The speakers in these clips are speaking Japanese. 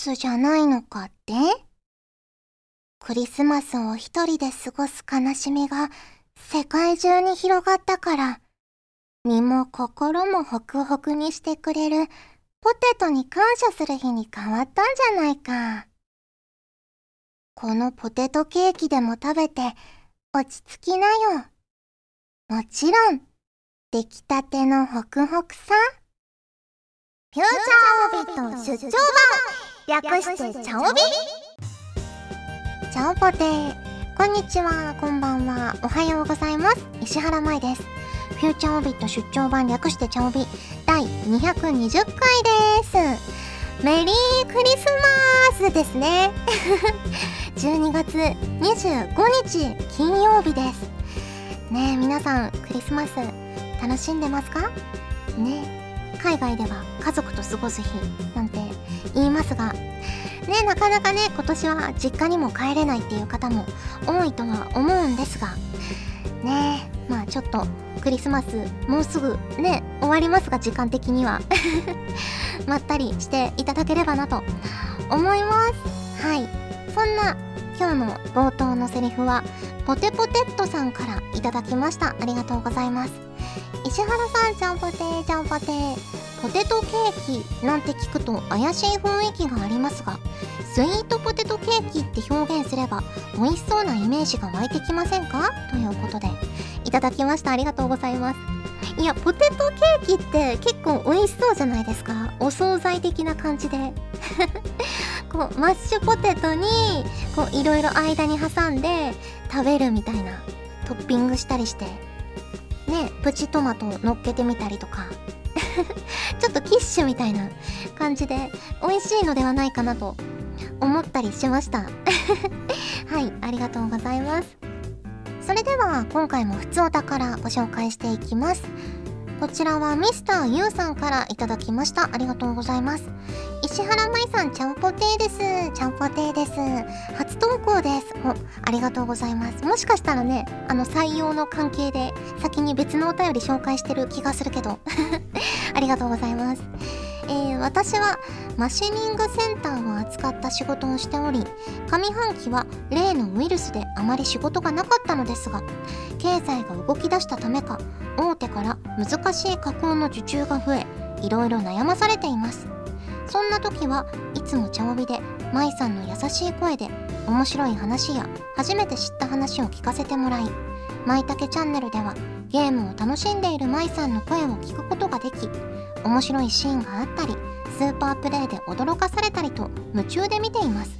スじゃないのかって？クリスマスを一人で過ごす悲しみが世界中に広がったから、身も心もホクホクにしてくれるポテトに感謝する日に変わったんじゃないか。このポテトケーキでも食べて落ち着きなよ。もちろん、出来たてのホクホクさ。フューチャーオビット出張版略してチャオビチャオポテこんにちは、こんばんは、おはようございます。石原舞です。フューチャーオビット出張版略してチャオビ第220回です。メリークリスマスですね。12月25日金曜日です。ねえ、皆さん、クリスマス楽しんでますか？ね海外では家族と過ごす日なんて言いますがねなかなかね今年は実家にも帰れないっていう方も多いとは思うんですがねまあちょっとクリスマスもうすぐね終わりますが時間的には まったりしていただければなと思います。はい。そんな今日の冒頭のセリフはポテポテットさんからいただきました。ありがとうございます。石原さんちゃんぽてーちゃんぽてー。ポテトケーキなんて聞くと怪しい雰囲気がありますがスイートポテトケーキって表現すれば美味しそうなイメージが湧いてきませんか？ということでいただきました。ありがとうございます。いやポテトケーキって結構美味しそうじゃないですか。お惣菜的な感じで。こうマッシュポテトにこういろいろ間に挟んで食べるみたいなトッピングしたりしてねプチトマト乗っけてみたりとか。ちょっとキッシュみたいな感じで美味しいのではないかなと思ったりしました。はいありがとうございます。それでは今回も普通おたからご紹介していきます。こちらはミスターユウさんからいただきましたありがとうございます石原舞さん、ちゃんぽてーです。ちゃんぽてーです。初投稿です。お、ありがとうございます。もしかしたらね、あの採用の関係で先に別のお便り紹介してる気がするけど。ありがとうございます。えー、私はマシニングセンターを扱った仕事をしており上半期は例のウイルスであまり仕事がなかったのですが経済が動き出したためか大手から難しい加工の受注が増えいろいろ悩まされています。そんな時はいつも茶帯で舞さんの優しい声で面白い話や初めて知った話を聞かせてもらい舞茸チャンネルではゲームを楽しんでいる舞さんの声を聞くことができ面白いシーンがあったりスーパープレイで驚かされたりと夢中で見ています。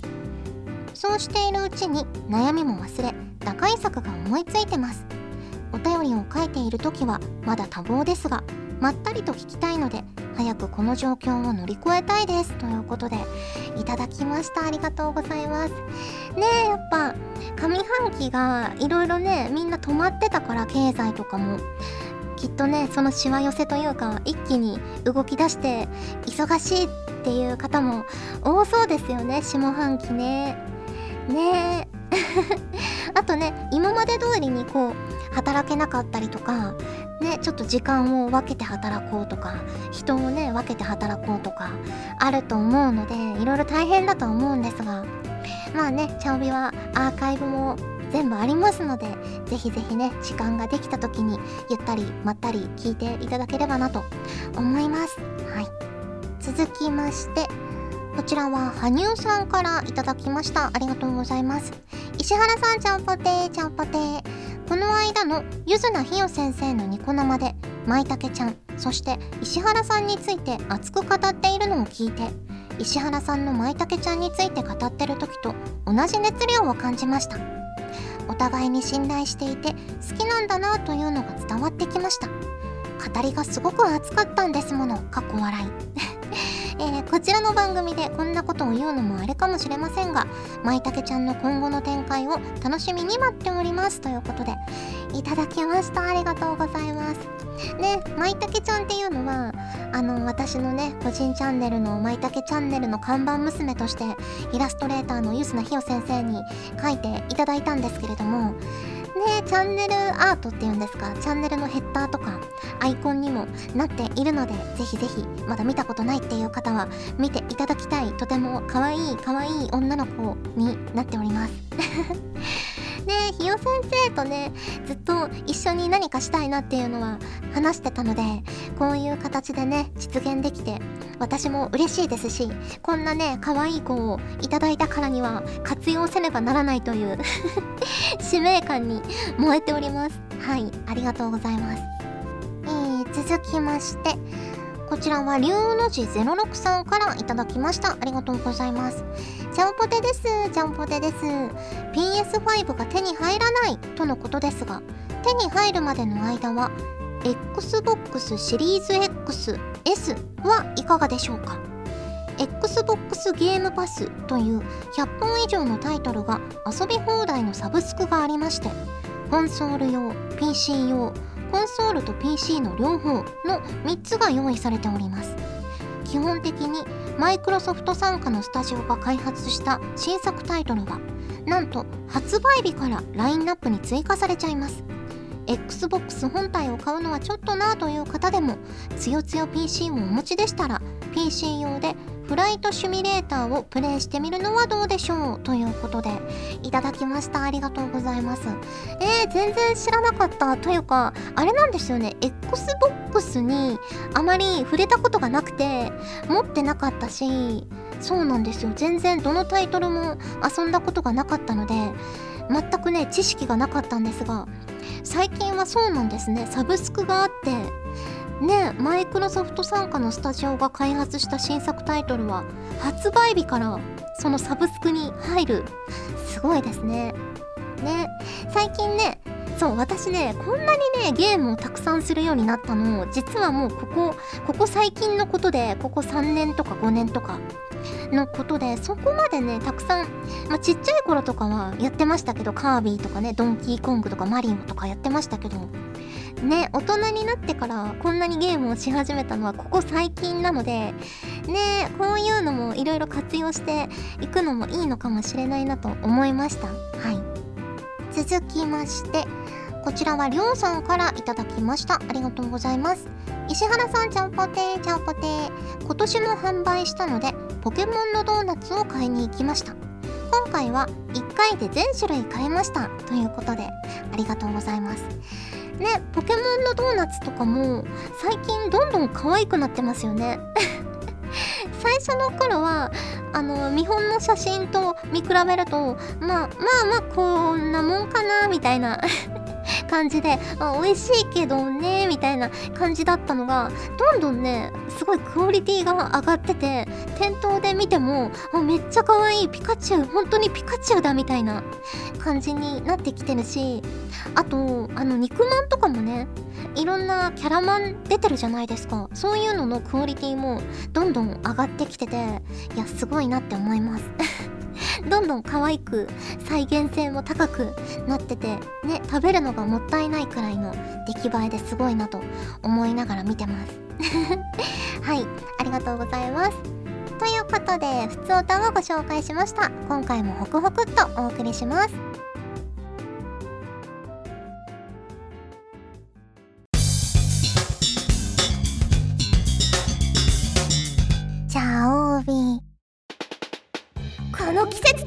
そうしているうちに悩みも忘れ打開策が思いついてます。お便りを書いている時はまだ多忙ですがまったりと聞きたいので早くこの状況を乗り越えたいですということでいただきました。ありがとうございます。ねえやっぱ上半期がいろいろねみんな止まってたから経済とかもきっとねそのしわ寄せというか一気に動き出して忙しいっていう方も多そうですよね下半期ね。ね。え あとね今まで通りにこう働けなかったりとかねちょっと時間を分けて働こうとか人をね分けて働こうとかあると思うのでいろいろ大変だと思うんですがまあねチャオビはアーカイブも全部ありますのでぜひぜひね時間ができた時にゆったりまったり聞いていただければなと思います。はい。続きましてこちらは羽生さんからいただきました。ありがとうございます。石原さんちゃんぽてーちゃんぽてー。この間のゆずなひよ先生のニコ生で舞茸ちゃんそして石原さんについて熱く語っているのを聞いて石原さんの舞茸ちゃんについて語ってる時と同じ熱量を感じました。お互いに信頼していて好きなんだなというのが伝わってきました。語りがすごく熱かったんですもの。かっこ笑い。えー、こちらの番組でこんなことを言うのもあれかもしれませんが舞茸ちゃんの今後の展開を楽しみに待っておりますということでいただきました。ありがとうございます。ね舞茸ちゃんっていうのはあの私のね個人チャンネルの舞茸チャンネルの看板娘としてイラストレーターのゆずなひよ先生に書いていただいたんですけれどもチャンネルアートっていうんですか？チャンネルのヘッダーとかアイコンにもなっているのでぜひぜひまだ見たことないっていう方は見ていただきたいとても可愛い可愛い女の子になっております。ねひよ先生とねずっと一緒に何かしたいなっていうのは話してたのでこういう形でね実現できて私も嬉しいですしこんなね可愛い子をいただいたからには活用せねばならないという 使命感に燃えております。はいありがとうございます。えー、続きましてこちらは龍の字06さんからいただきました。ありがとうございます。ジャンポテです。ジャンポテです。PS5 が手に入らないとのことですが、手に入るまでの間は、Xbox シリーズ X、S はいかがでしょうか？Xbox ゲームパスという100本以上のタイトルが遊び放題のサブスクがありまして、コンソール用、PC 用、コンソールと PC の両方の3つが用意されております。基本的にマイクロソフト傘下のスタジオが開発した新作タイトルはなんと発売日からラインナップに追加されちゃいます。Xbox 本体を買うのはちょっとなという方でもつよつよ PC をお持ちでしたら PC 用でフライトシミュレーターをプレイしてみるのはどうでしょうということでいただきました。ありがとうございます。えー、全然知らなかったというかあれなんですよね。XBOX にあまり触れたことがなくて持ってなかったしそうなんですよ。全然どのタイトルも遊んだことがなかったので全くね知識がなかったんですが最近はそうなんですね。サブスクがあってねマイクロソフト傘下のスタジオが開発した新作タイトルは発売日からそのサブスクに入る。すごいですね。ね最近ねそう私ねこんなにねゲームをたくさんするようになったの。実はもうここここ最近のことでここ3年とか5年とかのことでそこまでねたくさん、まあ、ちっちゃい頃とかはやってましたけどカービィとかねドンキーコングとかマリオとかやってましたけどね大人になってからこんなにゲームをし始めたのはここ最近なのでねこういうのもいろいろ活用していくのもいいのかもしれないなと思いました。はい。続きましてこちらはりょうさんからいただきました。ありがとうございます。石原さんちゃんぽてーちゃんぽてー。今年も販売したのでポケモンのドーナツを買いに行きました。今回は1回で全種類買えました。ということでありがとうございます。ねポケモンのドーナツとかも最近どんどん可愛くなってますよね。最初の頃はあの見本の写真と見比べるとまあまあまあこんなもんかなみたいな。感じであ美味しいけどねみたいな感じだったのがどんどんねすごいクオリティが上がってて店頭で見てもあめっちゃ可愛いピカチュウ本当にピカチュウだみたいな感じになってきてるしあとあの肉まんとかもねいろんなキャラマン出てるじゃないですか。そういうののクオリティもどんどん上がってきてていやすごいなって思います。どんどん可愛く再現性も高くなっててね食べるのがもったいないくらいの出来栄えですごいなと思いながら見てます。はいありがとうございます。ということでふつおたをご紹介しました。今回もホクホクっとお送りします。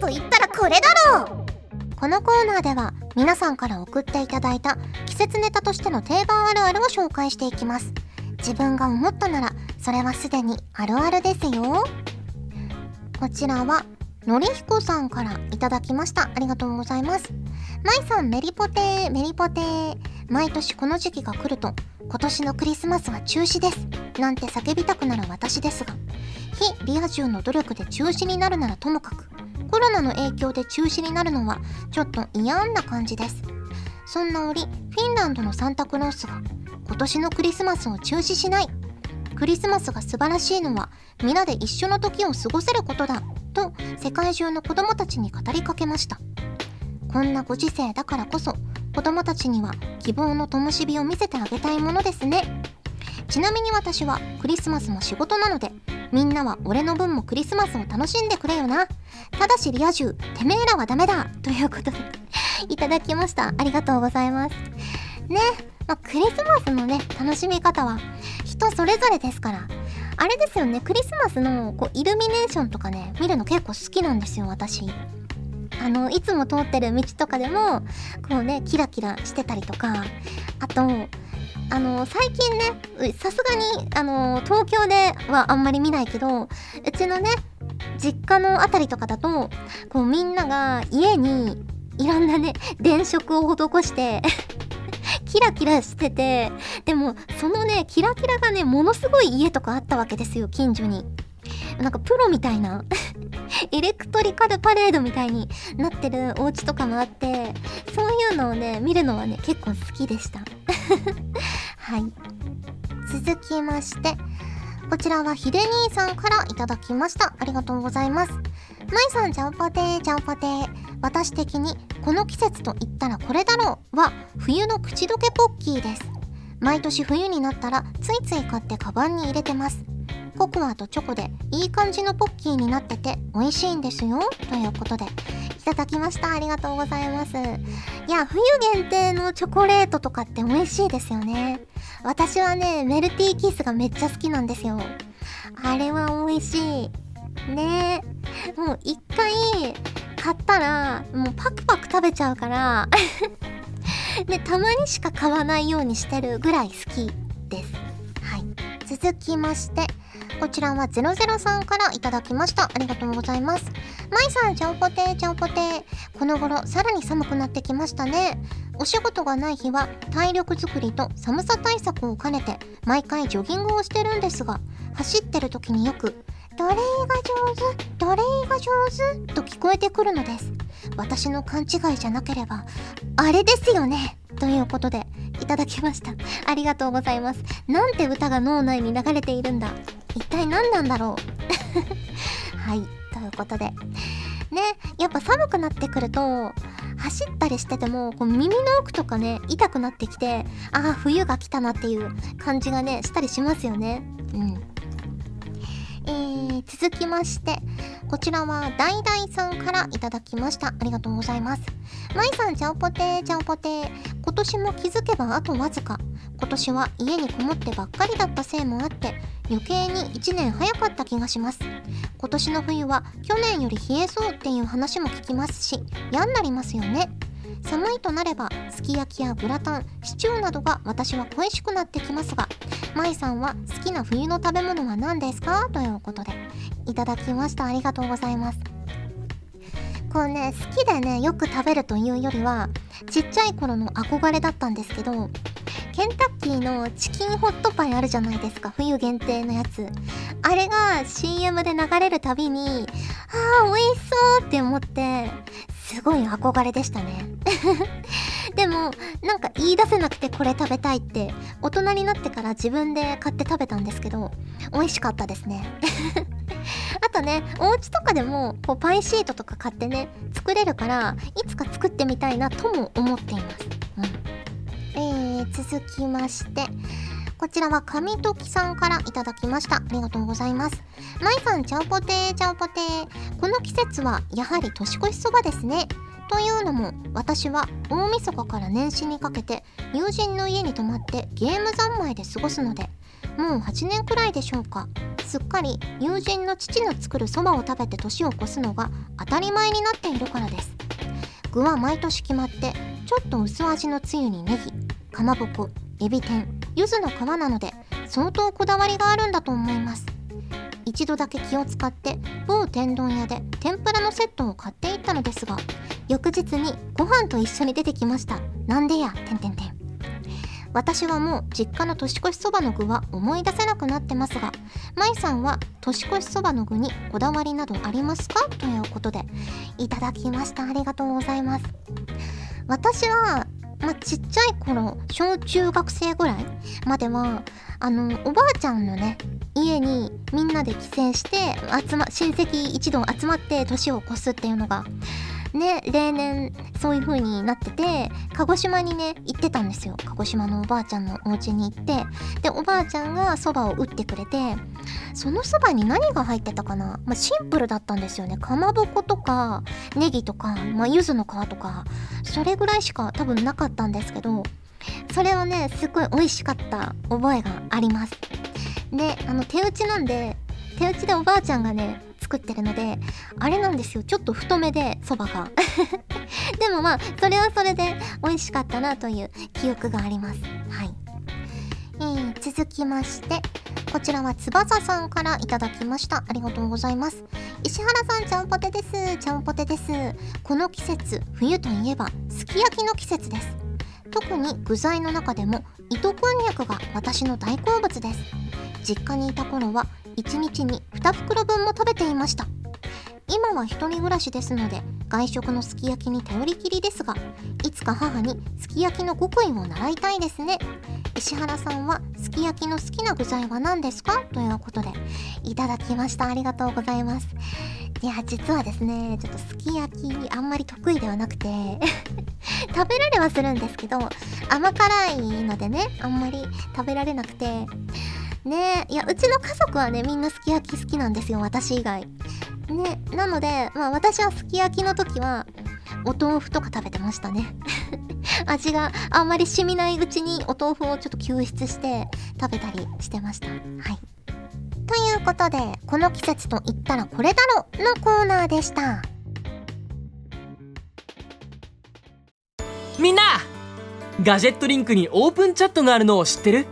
と言ったらこれだろう。このコーナーでは皆さんから送っていただいた季節ネタとしての定番あるあるを紹介していきます。自分が思ったならそれはすでにあるあるですよ。こちらはのりひこさんからいただきました。ありがとうございます。まいさんメリポテーメリポテー。毎年この時期が来ると今年のクリスマスは中止です。なんて叫びたくなる私ですが非リア充の努力で中止になるならともかくコロナの影響で中止になるのはちょっと嫌な感じです。そんな折フィンランドのサンタクロースが今年のクリスマスを中止しない。クリスマスが素晴らしいのは皆で一緒の時を過ごせることだと世界中の子供たちに語りかけました。こんなご時世だからこそ子供たちには希望の灯火を見せてあげたいものですね。ちなみに私はクリスマスも仕事なのでみんなは俺の分もクリスマスを楽しんでくれよなただしリア充てめえらはダメだということでいただきました。ありがとうございます。ね、まあ、クリスマスのね、楽しみ方は人それぞれですから。あれですよね、クリスマスのこうイルミネーションとかね、見るの結構好きなんですよ、私。あの、いつも通ってる道とかでも、こうね、キラキラしてたりとか、あと、あの最近ねさすがにあの東京ではあんまり見ないけどうちのね実家の辺りとかだとこうみんなが家にいろんなね電飾を施して キラキラしててでもそのねキラキラがねものすごい家とかあったわけですよ近所に。なんかプロみたいな エレクトリカルパレードみたいになってるお家とかもあってそういうのをね見るのはね結構好きでしたはい。続きましてこちらはひで兄さんからいただきました。ありがとうございます。まいさんジャンパテージャンパテー。私的にこの季節と言ったらこれだろうは冬の口どけポッキーです。毎年冬になったらついつい買ってカバンに入れてます。ココアとチョコでいい感じのポッキーになってて美味しいんですよ。ということでいただきました。ありがとうございます。いや冬限定のチョコレートとかって美味しいですよね。私はねメルティーキスがめっちゃ好きなんですよ。あれは美味しい。ね。もう一回買ったらもうパクパク食べちゃうから。でたまにしか買わないようにしてるぐらい好きです。はい。続きましてこちらは00さんからいただきました。ありがとうございます。まいさん、ちゃんぽてーちゃんぽてー。この頃、さらに寒くなってきましたね。お仕事がない日は、体力づくりと寒さ対策を兼ねて、毎回ジョギングをしてるんですが、走ってる時によく、奴隷が上手、奴隷が上手？と聞こえてくるのです。私の勘違いじゃなければ、あれですよねということで、いただきました。ありがとうございます。なんて歌が脳内に流れているんだ。一体何なんだろう？はい、ということで。ね、やっぱ寒くなってくると、走ったりしてても、こう耳の奥とかね、痛くなってきて、ああ、冬が来たなっていう感じがね、したりしますよね。うん。えー、続きまして、こちらはダイダイさんからいただきました。ありがとうございます。まいさん、ちゃんぽてー、ちゃんぽてー。今年も気づけばあとわずか。今年は家にこもってばっかりだったせいもあって、余計に1年早かった気がします。今年の冬は去年より冷えそうっていう話も聞きますし、嫌になりますよね。寒いとなればすき焼きやグラタンシチューなどが私は恋しくなってきますが舞さんは好きな冬の食べ物は何ですか？ということでいただきましたありがとうございますこうね好きでねよく食べるというよりはちっちゃい頃の憧れだったんですけどケンタッキーのチキンホットパイあるじゃないですか冬限定のやつ。あれが CM で流れるたびにあー美味しそうって思ってすごい憧れでしたね。でもなんか言い出せなくてこれ食べたいって大人になってから自分で買って食べたんですけど美味しかったですね あとねお家とかでもこうパイシートとか買ってね作れるからいつか作ってみたいなとも思っています、うんえー、続きましてこちらは神時さんからいただきました。ありがとうございます。まいさん、ちゃんぽてー、ちゃんぽてー。この季節はやはり年越しそばですね。というのも私は大晦日から年始にかけて友人の家に泊まってゲーム三昧で過ごすのでもう8年くらいでしょうか。すっかり友人の父の作るそばを食べて年を越すのが当たり前になっているからです。具は毎年決まってちょっと薄味のつゆにネギかまぼこエビ天柚子の皮なので相当こだわりがあるんだと思います。一度だけ気を使って某天丼屋で天ぷらのセットを買っていったのですが翌日にご飯と一緒に出てきました。なんでやてんてんてん。私はもう実家の年越しそばの具は思い出せなくなってますがまいさんは年越しそばの具にこだわりなどありますか？ということでいただきました。ありがとうございます。私はまあ、ちっちゃい頃小中学生ぐらいまではあのおばあちゃんのね家にみんなで帰省して集ま親戚一同集まって年を越すっていうのがね例年そういう風になってて鹿児島にね行ってたんですよ。鹿児島のおばあちゃんのお家に行って。でおばあちゃんがそばを打ってくれてそのそばに何が入ってたかな、まあ、シンプルだったんですよね。かまぼことかネギとか、まあ、柚子の皮とかそれぐらいしか多分なかったんですけどそれをねすごい美味しかった覚えがあります。であの手打ちなんで手打ちでおばあちゃんがね作ってるのであれなんですよ。ちょっと太めでそばが。でもまあそれはそれで美味しかったなという記憶があります。はい、えー、続きましてこちらは翼さんからいただきました。ありがとうございます。石原さんちゃんぽてです。ちゃんぽてです。この季節冬といえばすき焼きの季節です。特に具材の中でも糸こんにゃくが私の大好物です。実家にいた頃は1日に2袋分も食べていました。今は一人暮らしですので外食のすき焼きに頼りきりですがいつか母にすき焼きの極意を習いたいですね。石原さんはすき焼きの好きな具材は何ですか？ということでいただきました。ありがとうございます。いや実はですねちょっとすき焼きあんまり得意ではなくて 食べられはするんですけど甘辛いのでねあんまり食べられなくてねいやうちの家族はねみんなすき焼き好きなんですよ私以外。ねなのでまあ私はすき焼きの時はお豆腐とか食べてましたね。味があんまり染みないうちにお豆腐をちょっと救出して食べたりしてました。はい。ということでこの季節と言ったらこれだろのコーナーでした。みんなガジェットリンクにオープンチャットがあるのを知ってる？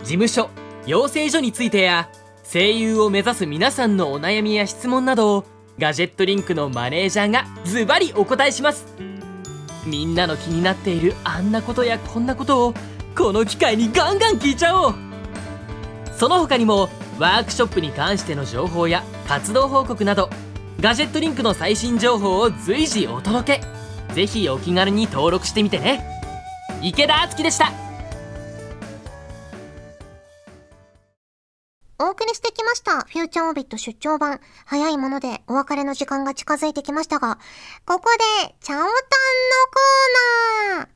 事務所養成所についてや声優を目指す皆さんのお悩みや質問などをガジェットリンクのマネージャーがズバリお答えします。みんなの気になっているあんなことやこんなことをこの機会にガンガン聞いちゃおう。その他にもワークショップに関しての情報や活動報告などガジェットリンクの最新情報を随時お届け。ぜひお気軽に登録してみてね。池田敦樹でした。お送りしてきました。フューチャーオービット出張版。早いものでお別れの時間が近づいてきましたが、ここで、チャオタンのコーナー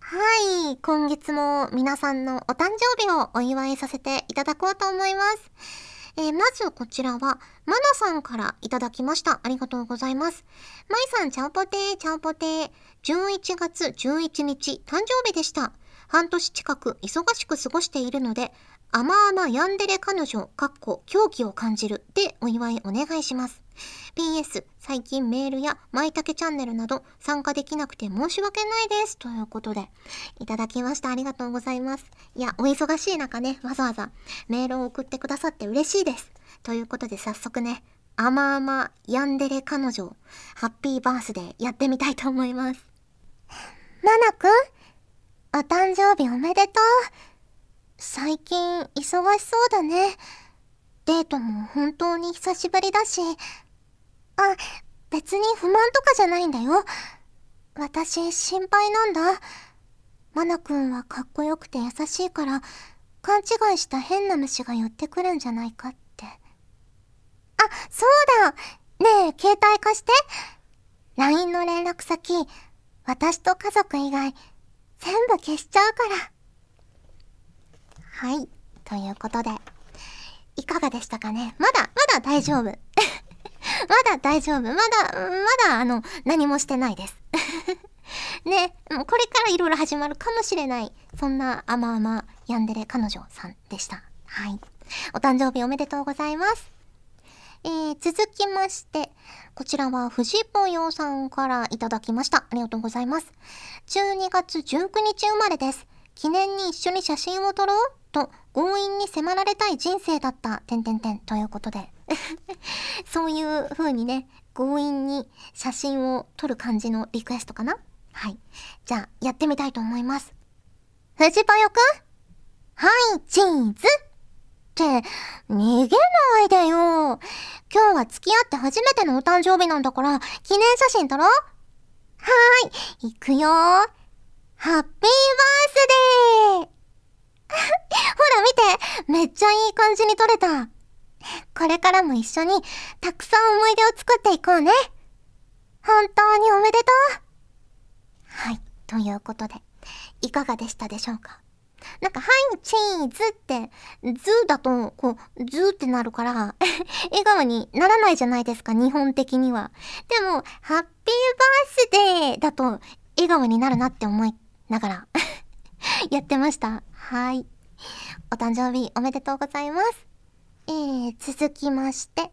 はい。今月も皆さんのお誕生日をお祝いさせていただこうと思います。えー、まずこちらは、マナさんからいただきました。ありがとうございます。マイさん、チャオポテー、チャオポテー。11月11日、誕生日でした。半年近く忙しく過ごしているので、甘々ヤンデレ彼女、かっこ狂気を感じるでお祝いお願いします。PS、最近メールやまいたけチャンネルなど参加できなくて申し訳ないです。ということで、いただきました。ありがとうございます。いや、お忙しい中ね、わざわざメールを送ってくださって嬉しいです。ということで早速ね、甘々ヤンデレ彼女、ハッピーバースデーやってみたいと思います。ナナくん、お誕生日おめでとう。最近忙しそうだね。デートも本当に久しぶりだし。あ、別に不満とかじゃないんだよ。私心配なんだ。マナ君はかっこよくて優しいから、勘違いした変な虫が寄ってくるんじゃないかって。あ、そうだねえ、携帯貸して !LINE の連絡先、私と家族以外、全部消しちゃうから。はい。ということで、いかがでしたかね？まだ、まだ大丈夫。まだ大丈夫。まだ、まだ、あの、何もしてないです。ね、もうこれからいろいろ始まるかもしれない、そんな甘々ヤンデレ彼女さんでした。はい。お誕生日おめでとうございます。えー、続きまして、こちらは藤ぽよさんからいただきました。ありがとうございます。12月19日生まれです。記念に一緒に写真を撮ろうと強引に迫られたい人生だった、てんてんてんということで。そういう風にね、強引に写真を撮る感じのリクエストかな？はい。じゃあ、やってみたいと思います。藤ぽよくはい、チーズって、逃げないでよ。今日は付き合って初めてのお誕生日なんだから、記念写真撮ろうはーい、行くよハッピーバースデー。ほら見てめっちゃいい感じに撮れた。これからも一緒にたくさん思い出を作っていこうね。本当におめでとう。はい、ということで、いかがでしたでしょうか？なんか、はい、チーズって、ズーだと、こう、ズーってなるから、笑顔にならないじゃないですか、日本的には。でも、ハッピーバースデーだと、笑顔になるなって思いながら やってました。はい。お誕生日おめでとうございます。えー、続きまして、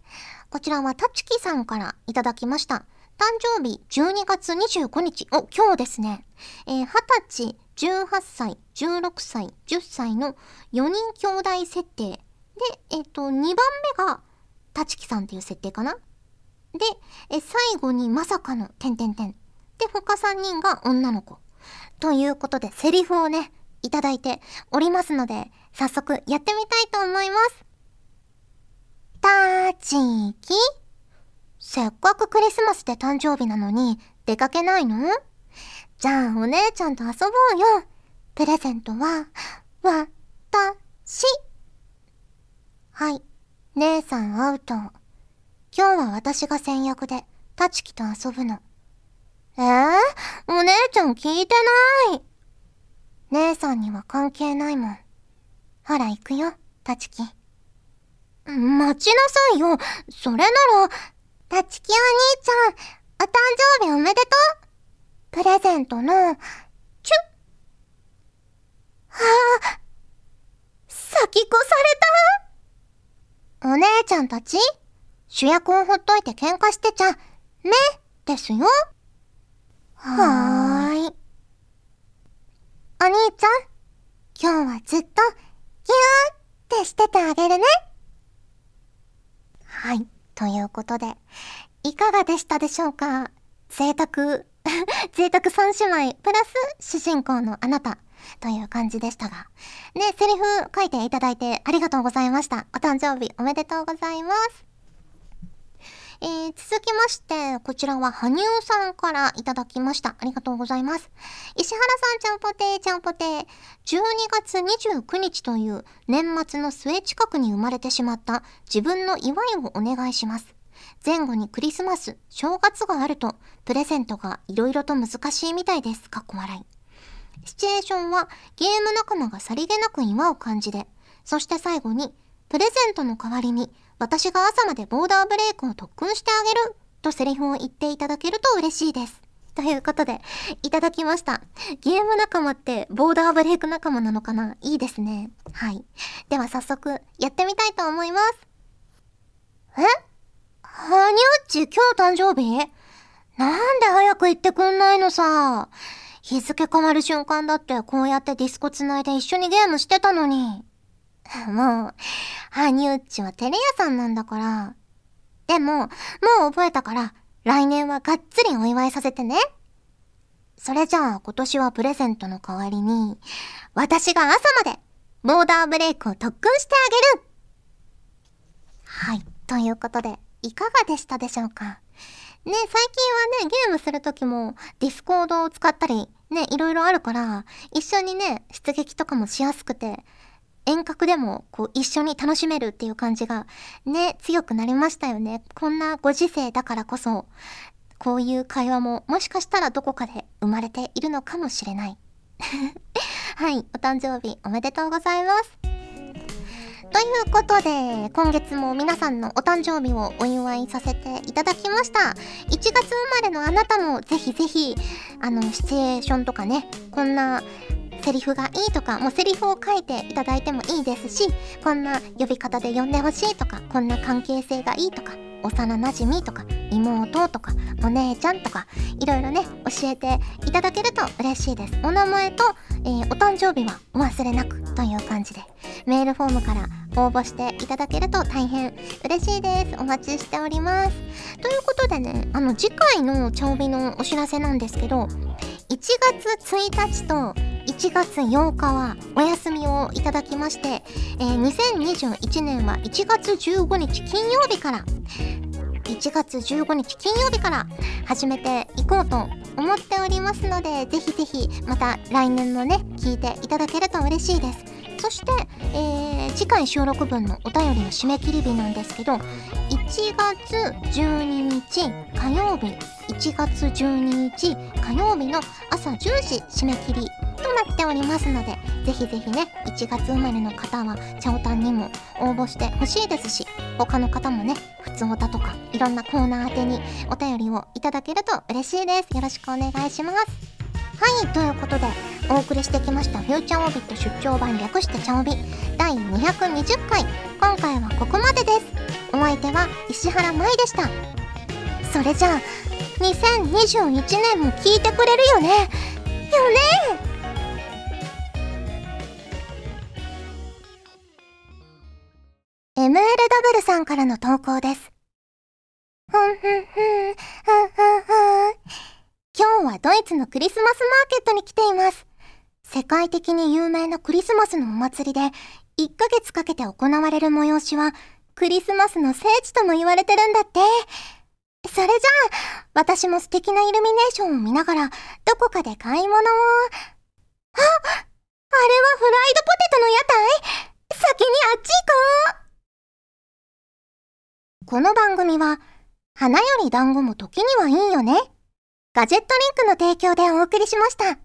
こちらはたちきさんからいただきました。誕生日12月25日、お、今日ですね。えー、20歳、18歳、16歳、10歳の4人兄弟設定。で、えっ、ー、と、2番目が、たちきさんっていう設定かなで、え最後にまさかの、てんてんてん。で、他3人が女の子。ということで、セリフをね、いただいておりますので、早速やってみたいと思います。たちきせっかくクリスマスで誕生日なのに出かけないの？じゃあお姉ちゃんと遊ぼうよ。プレゼントは、わ、た、し。はい。姉さんアウト。今日は私が先約で、たちきと遊ぶの。えー、お姉ちゃん聞いてない。姉さんには関係ないもん。ほら行くよ、たちき。待ちなさいよ。それなら、たちきお兄ちゃん、お誕生日おめでとうプレゼントの、チュッはあ、先越されたお姉ちゃんたち、主役をほっといて喧嘩してちゃ、ね、ですよ。はーい。お兄ちゃん、今日はずっと、ぎゅーってしててあげるね。はい。ということで、いかがでしたでしょうか？贅沢、贅沢三姉妹、プラス主人公のあなた、という感じでしたが。ね、セリフ書いていただいてありがとうございました。お誕生日おめでとうございます。えー、続きまして、こちらは羽生さんからいただきました。ありがとうございます。石原さんちゃんぽてーちゃんぽてー。12月29日という年末の末近くに生まれてしまった自分の祝いをお願いします。前後にクリスマス、正月があると、プレゼントが色々と難しいみたいです。かっこ笑い。シチュエーションはゲーム仲間がさりげなく祝う感じで、そして最後に、プレゼントの代わりに私が朝までボーダーブレイクを特訓してあげるとセリフを言っていただけると嬉しいです。ということで、いただきました。ゲーム仲間ってボーダーブレイク仲間なのかな？いいですね。はい。では早速、やってみたいと思います。え？はにゃっち、今日誕生日？なんで早く言ってくんないのさ。日付変わる瞬間だってこうやってディスコ繋いで一緒にゲームしてたのに。もう、ハニュッチはテレ屋さんなんだから。でも、もう覚えたから、来年はがっつりお祝いさせてね。それじゃあ今年はプレゼントの代わりに、私が朝まで、ボーダーブレイクを特訓してあげるはい。ということで、いかがでしたでしょうか？ね、最近はね、ゲームするときも、ディスコードを使ったり、ね、いろいろあるから、一緒にね、出撃とかもしやすくて、遠隔でもこう一緒に楽しめるっていう感じがね、強くなりましたよね。こんなご時世だからこそ、こういう会話ももしかしたらどこかで生まれているのかもしれない。はい、お誕生日おめでとうございます。ということで、今月も皆さんのお誕生日をお祝いさせていただきました。1月生まれのあなたもぜひぜひ、あの、シチュエーションとかね、こんなセリフがいいとか、もうセリフを書いていただいてもいいですし、こんな呼び方で呼んでほしいとか、こんな関係性がいいとか、幼馴染とか、妹とか、お姉ちゃんとか、いろいろね、教えていただけると嬉しいです。お名前と、えー、お誕生日はお忘れなくという感じで、メールフォームから応募していただけると大変嬉しいです。お待ちしております。ということでね、あの次回のチャオビのお知らせなんですけど、1月1日と1月8日はお休みをいただきまして、えー、2021年は1月15日金曜日から1月15日金曜日から始めていこうと思っておりますので、ぜひぜひまた来年もね、聞いていただけると嬉しいです。そして、えー、次回収録分のお便りの締め切り日なんですけど、1月12日火曜日1月12日火曜日の朝10時締め切りとなっておりますのでぜひぜひね1月生まれの方はチャオタンにも応募してほしいですし他の方もね普通歌とかいろんなコーナー宛てにお便りをいただけると嬉しいです。よろしくお願いします。はいということでお送りしてきましたフューチャーオビット出張版略してチャオビ。第220回。今回はここまでです。お相手は石原舞でした。それじゃあ2021年も聞いてくれるよね。よね。MLW さんからの投稿です。ふんふんふん、ふんふんふん。今日はドイツのクリスマスマーケットに来ています。世界的に有名なクリスマスのお祭りで、1ヶ月かけて行われる催しは、クリスマスの聖地とも言われてるんだって。それじゃあ、私も素敵なイルミネーションを見ながら、どこかで買い物を。あ、あれはフライドポテトの屋台先にあっち行こうこの番組は、花より団子も時にはいいよね。ガジェットリンクの提供でお送りしました。